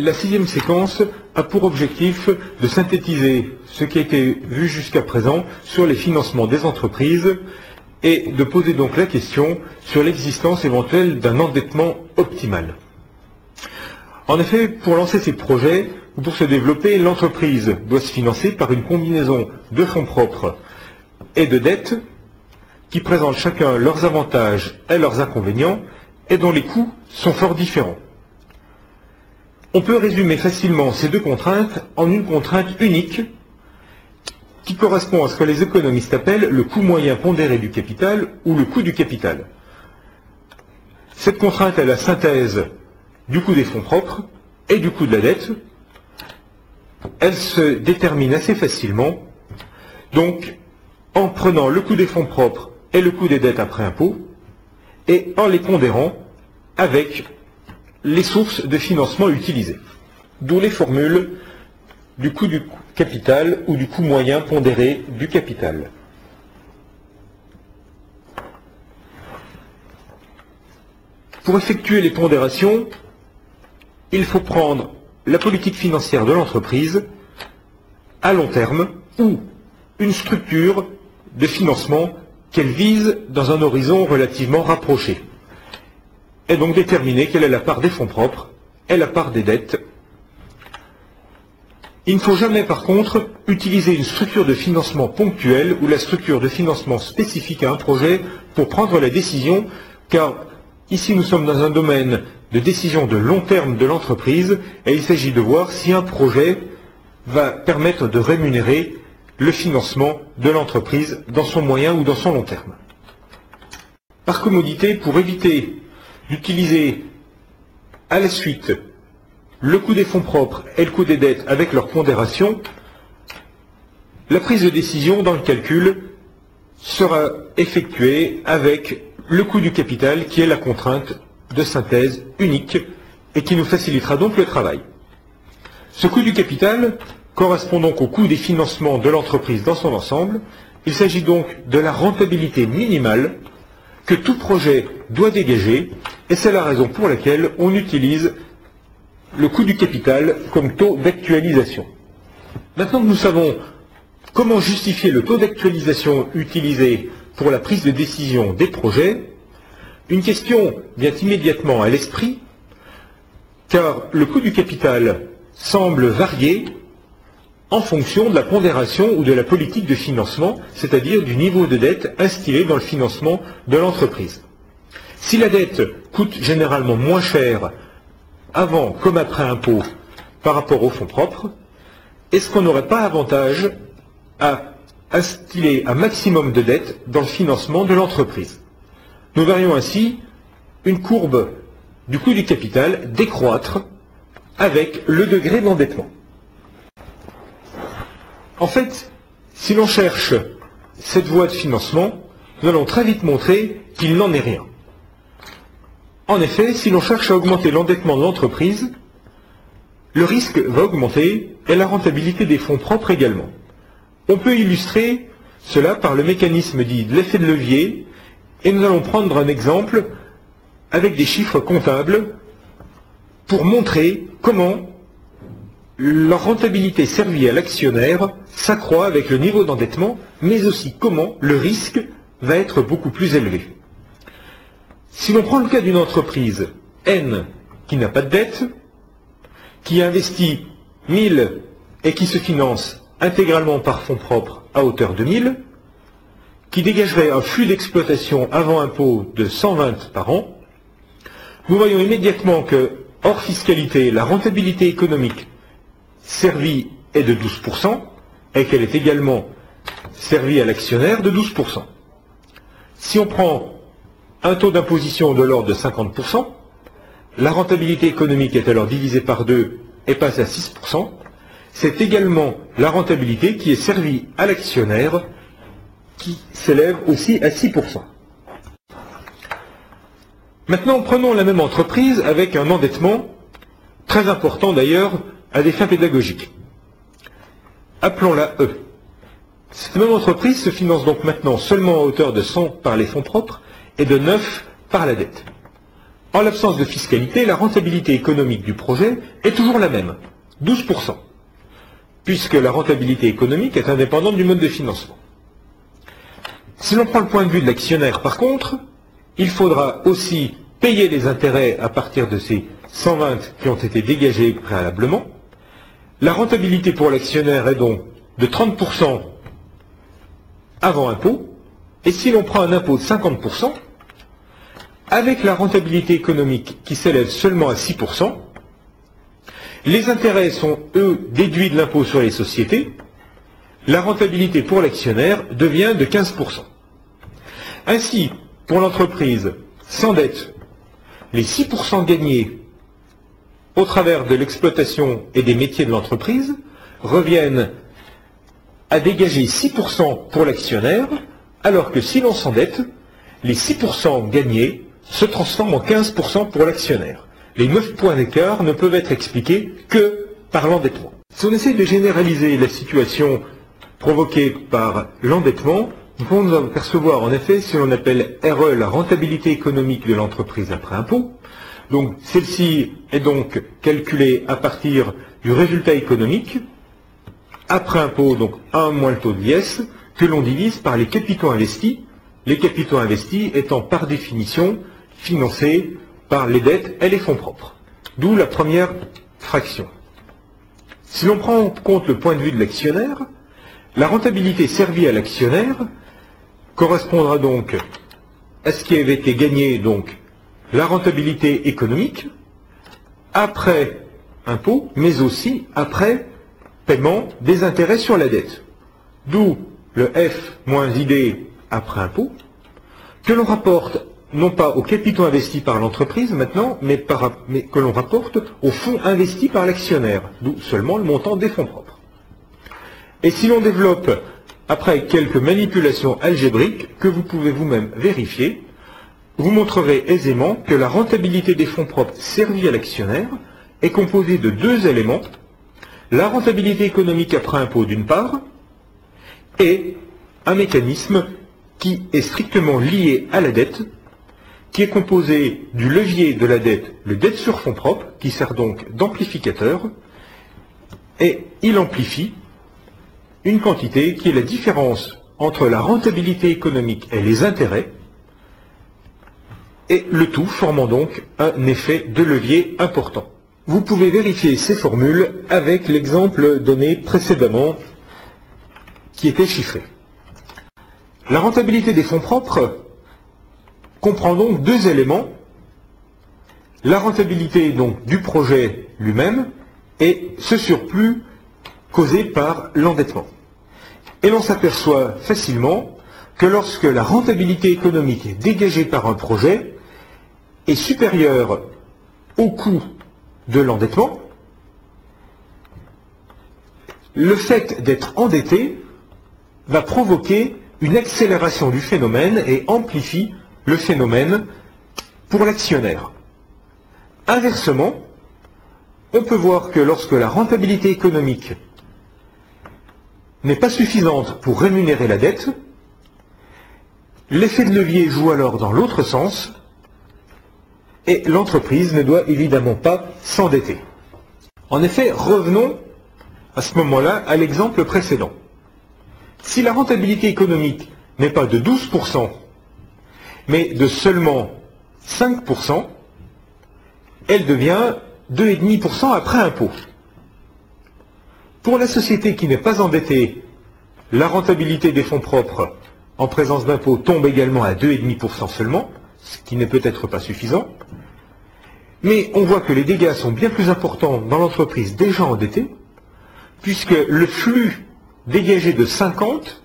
La sixième séquence a pour objectif de synthétiser ce qui a été vu jusqu'à présent sur les financements des entreprises et de poser donc la question sur l'existence éventuelle d'un endettement optimal. En effet, pour lancer ces projets ou pour se développer, l'entreprise doit se financer par une combinaison de fonds propres et de dettes qui présentent chacun leurs avantages et leurs inconvénients et dont les coûts sont fort différents. On peut résumer facilement ces deux contraintes en une contrainte unique qui correspond à ce que les économistes appellent le coût moyen pondéré du capital ou le coût du capital. Cette contrainte est la synthèse du coût des fonds propres et du coût de la dette. Elle se détermine assez facilement, donc en prenant le coût des fonds propres et le coût des dettes après impôt, et en les pondérant avec les sources de financement utilisées. D'où les formules du coût du capital ou du coût moyen pondéré du capital. Pour effectuer les pondérations, il faut prendre la politique financière de l'entreprise à long terme ou une structure de financement qu'elle vise dans un horizon relativement rapproché. Et donc déterminer quelle est la part des fonds propres et la part des dettes. Il ne faut jamais par contre utiliser une structure de financement ponctuelle ou la structure de financement spécifique à un projet pour prendre la décision, car ici nous sommes dans un domaine de décision de long terme de l'entreprise et il s'agit de voir si un projet va permettre de rémunérer le financement de l'entreprise dans son moyen ou dans son long terme. Par commodité, pour éviter d'utiliser à la suite le coût des fonds propres et le coût des dettes avec leur pondération, la prise de décision dans le calcul sera effectuée avec le coût du capital qui est la contrainte de synthèse unique et qui nous facilitera donc le travail. Ce coût du capital correspond donc au coût des financements de l'entreprise dans son ensemble. Il s'agit donc de la rentabilité minimale que tout projet doit dégager et c'est la raison pour laquelle on utilise le coût du capital comme taux d'actualisation. Maintenant que nous savons comment justifier le taux d'actualisation utilisé pour la prise de décision des projets, une question vient immédiatement à l'esprit, car le coût du capital semble varier en fonction de la pondération ou de la politique de financement, c'est-à-dire du niveau de dette instillé dans le financement de l'entreprise. Si la dette coûte généralement moins cher avant comme après impôt par rapport aux fonds propres, est-ce qu'on n'aurait pas avantage à instiller un maximum de dette dans le financement de l'entreprise? Nous verrions ainsi une courbe du coût du capital décroître avec le degré d'endettement. En fait, si l'on cherche cette voie de financement, nous allons très vite montrer qu'il n'en est rien. En effet, si l'on cherche à augmenter l'endettement de l'entreprise, le risque va augmenter et la rentabilité des fonds propres également. On peut illustrer cela par le mécanisme dit de l'effet de levier et nous allons prendre un exemple avec des chiffres comptables pour montrer comment la rentabilité servie à l'actionnaire s'accroît avec le niveau d'endettement, mais aussi comment le risque va être beaucoup plus élevé. Si l'on prend le cas d'une entreprise N qui n'a pas de dette, qui investit 1000 et qui se finance intégralement par fonds propres à hauteur de 1000, qui dégagerait un flux d'exploitation avant impôt de 120 par an, nous voyons immédiatement que, hors fiscalité, la rentabilité économique servie est de 12% et qu'elle est également servie à l'actionnaire de 12%. Si on prend un taux d'imposition de l'ordre de 50%, la rentabilité économique est alors divisée par deux et passe à 6%. C'est également la rentabilité qui est servie à l'actionnaire qui s'élève aussi à 6%. Maintenant, prenons la même entreprise avec un endettement très important d'ailleurs à des fins pédagogiques. Appelons-la E. Cette même entreprise se finance donc maintenant seulement à hauteur de 100 par les fonds propres et de 9 par la dette. En l'absence de fiscalité, la rentabilité économique du projet est toujours la même, 12%, puisque la rentabilité économique est indépendante du mode de financement. Si l'on prend le point de vue de l'actionnaire, par contre, il faudra aussi payer les intérêts à partir de ces 120 qui ont été dégagés préalablement. La rentabilité pour l'actionnaire est donc de 30% avant impôt, et si l'on prend un impôt de 50%, avec la rentabilité économique qui s'élève seulement à 6%, les intérêts sont, eux, déduits de l'impôt sur les sociétés, la rentabilité pour l'actionnaire devient de 15%. Ainsi, pour l'entreprise sans dette, les 6% gagnés au travers de l'exploitation et des métiers de l'entreprise reviennent à dégager 6% pour l'actionnaire, alors que si l'on s'endette, les 6% gagnés se transforment en 15% pour l'actionnaire. Les 9 points d'écart ne peuvent être expliqués que par l'endettement. Si on essaie de généraliser la situation provoquée par l'endettement, nous pouvons nous apercevoir en effet ce que l'on appelle RE, la rentabilité économique de l'entreprise après impôt. Donc celle-ci est donc calculée à partir du résultat économique, après impôt, donc 1 moins le taux de l'IS, que l'on divise par les capitaux investis, les capitaux investis étant par définition financés par les dettes et les fonds propres. D'où la première fraction. Si l'on prend en compte le point de vue de l'actionnaire, la rentabilité servie à l'actionnaire correspondra donc à ce qui avait été gagné, donc la rentabilité économique, après impôt, mais aussi après paiement des intérêts sur la dette. D'où le F moins ID après impôt, que l'on rapporte non pas aux capitaux investis par l'entreprise maintenant, mais, que l'on rapporte aux fonds investis par l'actionnaire, d'où seulement le montant des fonds propres. Et si l'on développe, après quelques manipulations algébriques que vous pouvez vous-même vérifier, vous montrerez aisément que la rentabilité des fonds propres servis à l'actionnaire est composée de deux éléments la rentabilité économique après impôt d'une part, et un mécanisme qui est strictement lié à la dette, qui est composé du levier de la dette, le dette sur fonds propres, qui sert donc d'amplificateur, et il amplifie une quantité qui est la différence entre la rentabilité économique et les intérêts, et le tout formant donc un effet de levier important. Vous pouvez vérifier ces formules avec l'exemple donné précédemment qui était chiffré. La rentabilité des fonds propres comprend donc deux éléments. La rentabilité donc du projet lui-même et ce surplus causé par l'endettement. Et l'on s'aperçoit facilement que lorsque la rentabilité économique dégagée par un projet est supérieure au coût de l'endettement, le fait d'être endetté va provoquer une accélération du phénomène et amplifie le phénomène pour l'actionnaire. Inversement, on peut voir que lorsque la rentabilité économique n'est pas suffisante pour rémunérer la dette, l'effet de levier joue alors dans l'autre sens et l'entreprise ne doit évidemment pas s'endetter. En effet, revenons à ce moment-là à l'exemple précédent. Si la rentabilité économique n'est pas de 12%, mais de seulement 5%, elle devient 2,5% après impôt. Pour la société qui n'est pas endettée, la rentabilité des fonds propres en présence d'impôt tombe également à 2,5% seulement, ce qui n'est peut-être pas suffisant. Mais on voit que les dégâts sont bien plus importants dans l'entreprise déjà endettée, puisque le flux dégagé de 50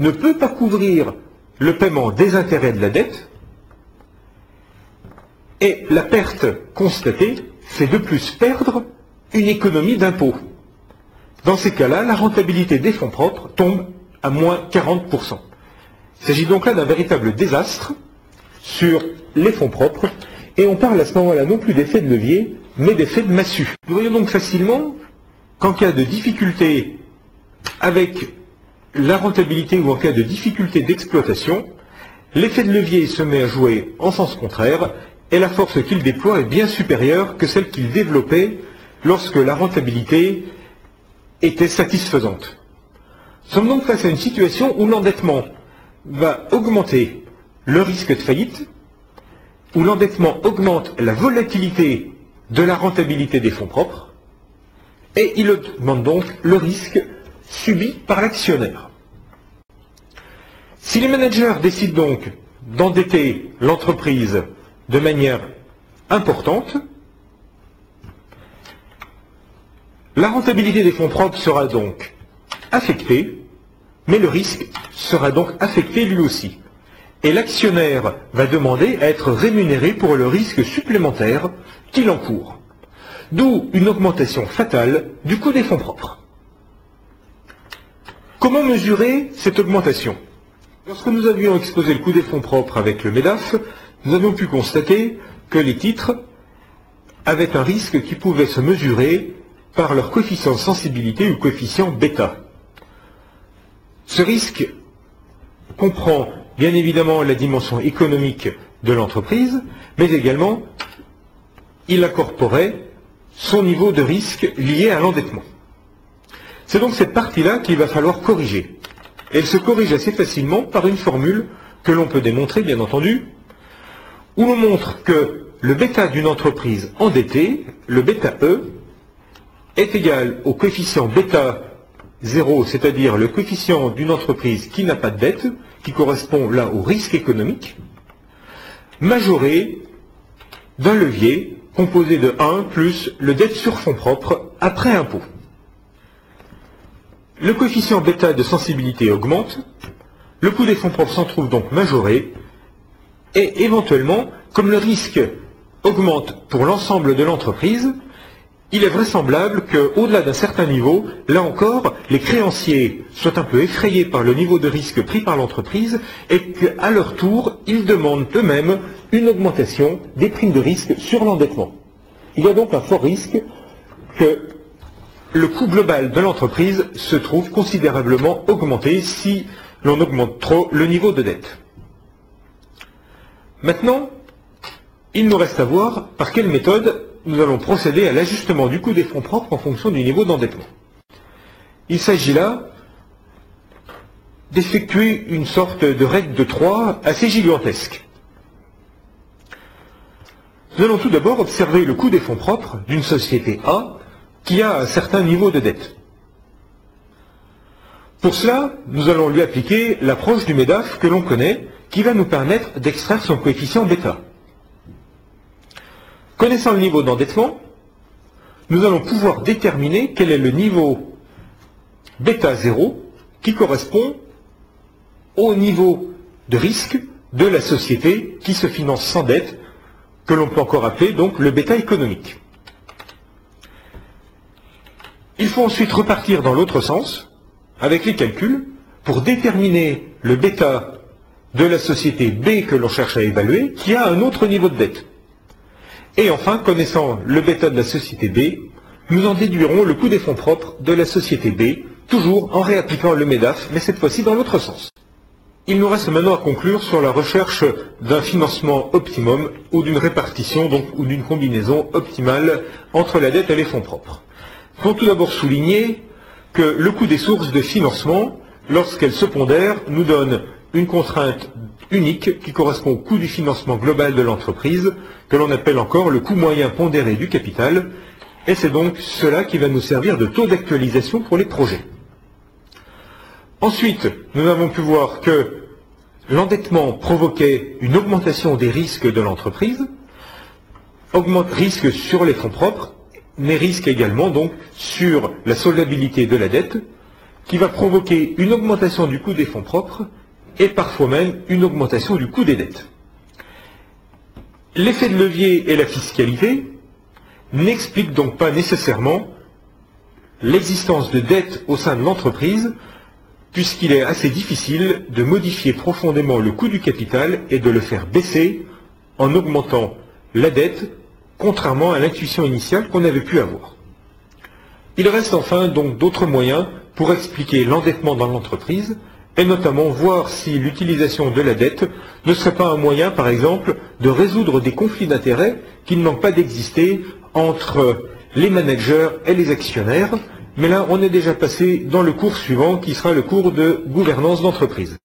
ne peut pas couvrir le paiement des intérêts de la dette, et la perte constatée fait de plus perdre une économie d'impôt. Dans ces cas-là, la rentabilité des fonds propres tombe à moins 40%. Il s'agit donc là d'un véritable désastre sur les fonds propres et on parle à ce moment-là non plus d'effet de levier, mais d'effet de massue. Nous voyons donc facilement qu'en cas de difficulté avec la rentabilité ou en cas de difficulté d'exploitation, l'effet de levier se met à jouer en sens contraire et la force qu'il déploie est bien supérieure que celle qu'il développait lorsque la rentabilité était satisfaisante. Sommes donc face à une situation où l'endettement va augmenter le risque de faillite, où l'endettement augmente la volatilité de la rentabilité des fonds propres, et il augmente donc le risque subi par l'actionnaire. Si les managers décident donc d'endetter l'entreprise de manière importante, la rentabilité des fonds propres sera donc affectée, mais le risque sera donc affecté lui aussi. Et l'actionnaire va demander à être rémunéré pour le risque supplémentaire qu'il encourt. D'où une augmentation fatale du coût des fonds propres. Comment mesurer cette augmentation? Lorsque nous avions exposé le coût des fonds propres avec le MEDAF, nous avions pu constater que les titres avaient un risque qui pouvait se mesurer par leur coefficient sensibilité ou coefficient bêta. Ce risque comprend bien évidemment la dimension économique de l'entreprise, mais également il incorporait son niveau de risque lié à l'endettement. C'est donc cette partie-là qu'il va falloir corriger. Elle se corrige assez facilement par une formule que l'on peut démontrer, bien entendu, où l'on montre que le bêta d'une entreprise endettée, le bêta E, est égal au coefficient bêta 0, c'est-à-dire le coefficient d'une entreprise qui n'a pas de dette, qui correspond là au risque économique, majoré d'un levier composé de 1 plus le dette sur fonds propres après impôt. Le coefficient bêta de sensibilité augmente, le coût des fonds propres s'en trouve donc majoré, et éventuellement, comme le risque augmente pour l'ensemble de l'entreprise, il est vraisemblable qu'au-delà d'un certain niveau, là encore, les créanciers soient un peu effrayés par le niveau de risque pris par l'entreprise et qu'à leur tour, ils demandent eux-mêmes une augmentation des primes de risque sur l'endettement. Il y a donc un fort risque que le coût global de l'entreprise se trouve considérablement augmenté si l'on augmente trop le niveau de dette. Maintenant, il nous reste à voir par quelle méthode nous allons procéder à l'ajustement du coût des fonds propres en fonction du niveau d'endettement. Il s'agit là d'effectuer une sorte de règle de trois assez gigantesque. Nous allons tout d'abord observer le coût des fonds propres d'une société A qui a un certain niveau de dette. Pour cela, nous allons lui appliquer l'approche du MEDAF que l'on connaît, qui va nous permettre d'extraire son coefficient bêta. Connaissant le niveau d'endettement, nous allons pouvoir déterminer quel est le niveau bêta 0 qui correspond au niveau de risque de la société qui se finance sans dette, que l'on peut encore appeler donc le bêta économique. Il faut ensuite repartir dans l'autre sens, avec les calculs, pour déterminer le bêta de la société B que l'on cherche à évaluer, qui a un autre niveau de dette. Et enfin, connaissant le bêta de la société B, nous en déduirons le coût des fonds propres de la société B, toujours en réappliquant le MEDAF, mais cette fois-ci dans l'autre sens. Il nous reste maintenant à conclure sur la recherche d'un financement optimum ou d'une répartition donc, ou d'une combinaison optimale entre la dette et les fonds propres. Faut tout d'abord souligner que le coût des sources de financement, lorsqu'elles se pondèrent, nous donne une contrainte unique qui correspond au coût du financement global de l'entreprise, que l'on appelle encore le coût moyen pondéré du capital, et c'est donc cela qui va nous servir de taux d'actualisation pour les projets. Ensuite, nous avons pu voir que l'endettement provoquait une augmentation des risques de l'entreprise, risque sur les fonds propres, mais risque également donc sur la soldabilité de la dette, qui va provoquer une augmentation du coût des fonds propres et parfois même une augmentation du coût des dettes. L'effet de levier et la fiscalité n'expliquent donc pas nécessairement l'existence de dettes au sein de l'entreprise, puisqu'il est assez difficile de modifier profondément le coût du capital et de le faire baisser en augmentant la dette, contrairement à l'intuition initiale qu'on avait pu avoir. Il reste enfin donc d'autres moyens pour expliquer l'endettement dans l'entreprise, et notamment voir si l'utilisation de la dette ne serait pas un moyen, par exemple, de résoudre des conflits d'intérêts qui ne manquent pas d'exister entre les managers et les actionnaires. Mais là, on est déjà passé dans le cours suivant qui sera le cours de gouvernance d'entreprise.